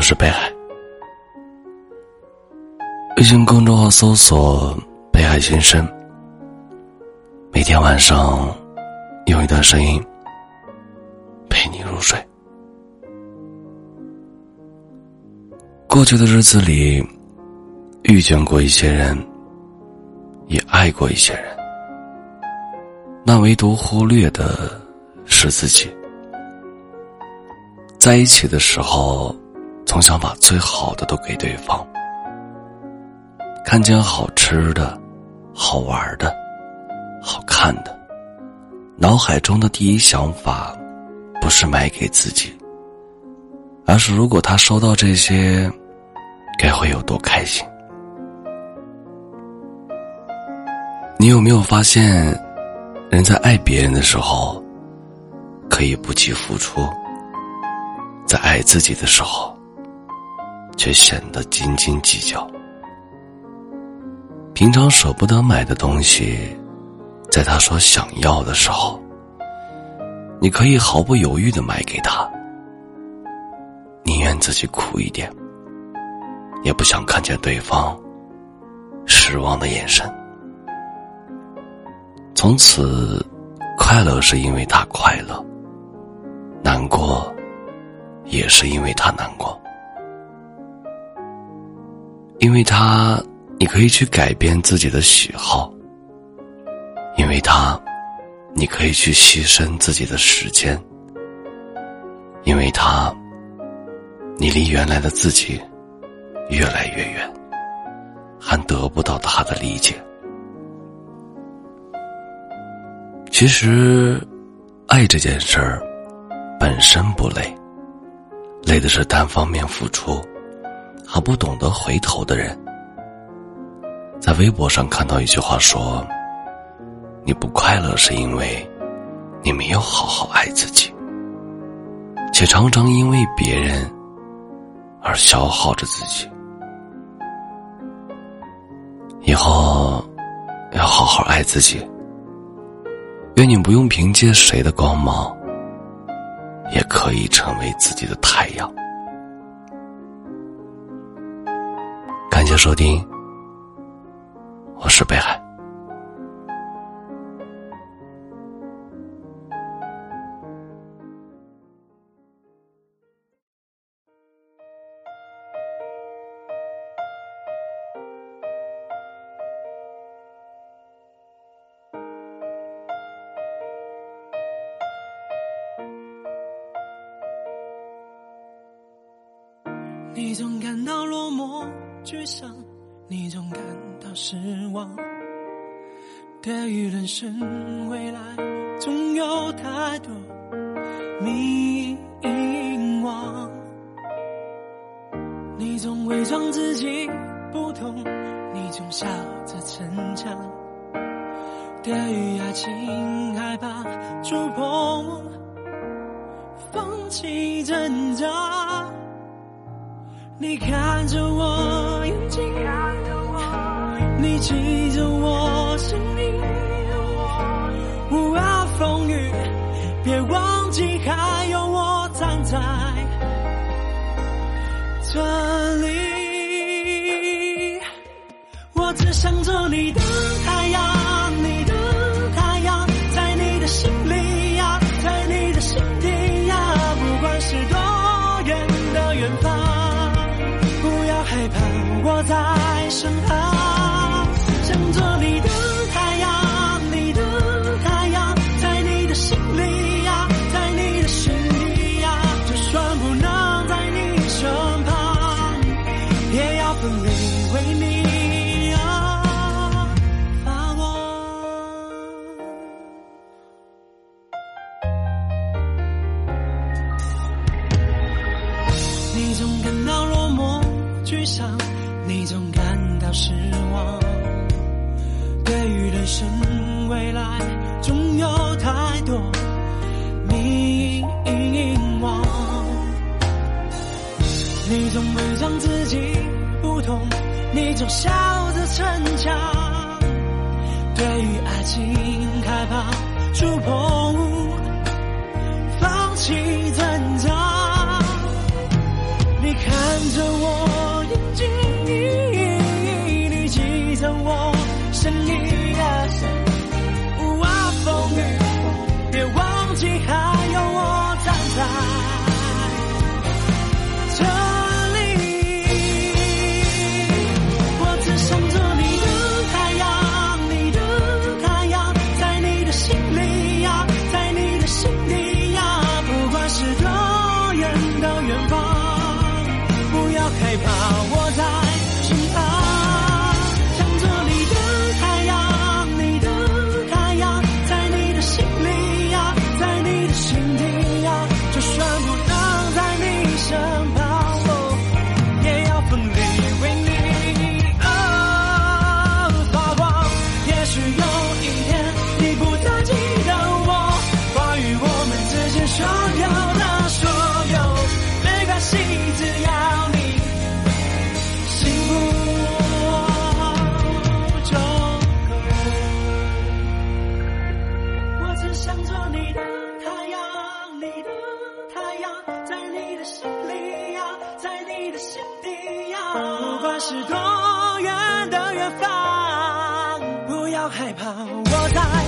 我是北海。微信公众号搜索“北海先生”，每天晚上用一段声音陪你入睡。过去的日子里，遇见过一些人，也爱过一些人，那唯独忽略的是自己。在一起的时候，总想把最好的都给对方。看见好吃的、好玩的、好看的，脑海中的第一想法，不是买给自己，而是如果他收到这些，该会有多开心。你有没有发现，人在爱别人的时候，可以不计付出？在爱自己的时候，却显得斤斤计较。平常舍不得买的东西，在他说想要的时候，你可以毫不犹豫的买给他，宁愿自己苦一点，也不想看见对方失望的眼神。从此，快乐是因为他快乐，难过。也是因为他难过，因为他，你可以去改变自己的喜好；因为他，你可以去牺牲自己的时间；因为他，你离原来的自己越来越远，还得不到他的理解。其实，爱这件事儿本身不累。累的是单方面付出，还不懂得回头的人。在微博上看到一句话说：“你不快乐是因为你没有好好爱自己，且常常因为别人而消耗着自己。以后要好好爱自己。愿你不用凭借谁的光芒。”也可以成为自己的太阳。谢收听，我是北海。你总感到落寞、沮丧，你总感到失望。对于人生未来，总有太多迷惘。你总伪装自己不痛，你总笑着逞强。对于爱情，害怕触碰，放弃挣扎。你看着我，你记着我声音。无论风雨，别忘记还有我站在这里。我只想做你的太阳，你的太阳，在你的心里呀，在你的心底呀，不管是多远的远方。不要害怕我在身旁，沮丧，你总感到失望。对于人生未来，总有太多迷惘。你总伪装自己不同，你总笑着逞强。对于爱情害怕触碰，所有的所有没关系只要你幸福就够我只想做你的太阳你的太阳在你的心里呀在你的心底呀。不管是多远的远方不要害怕我在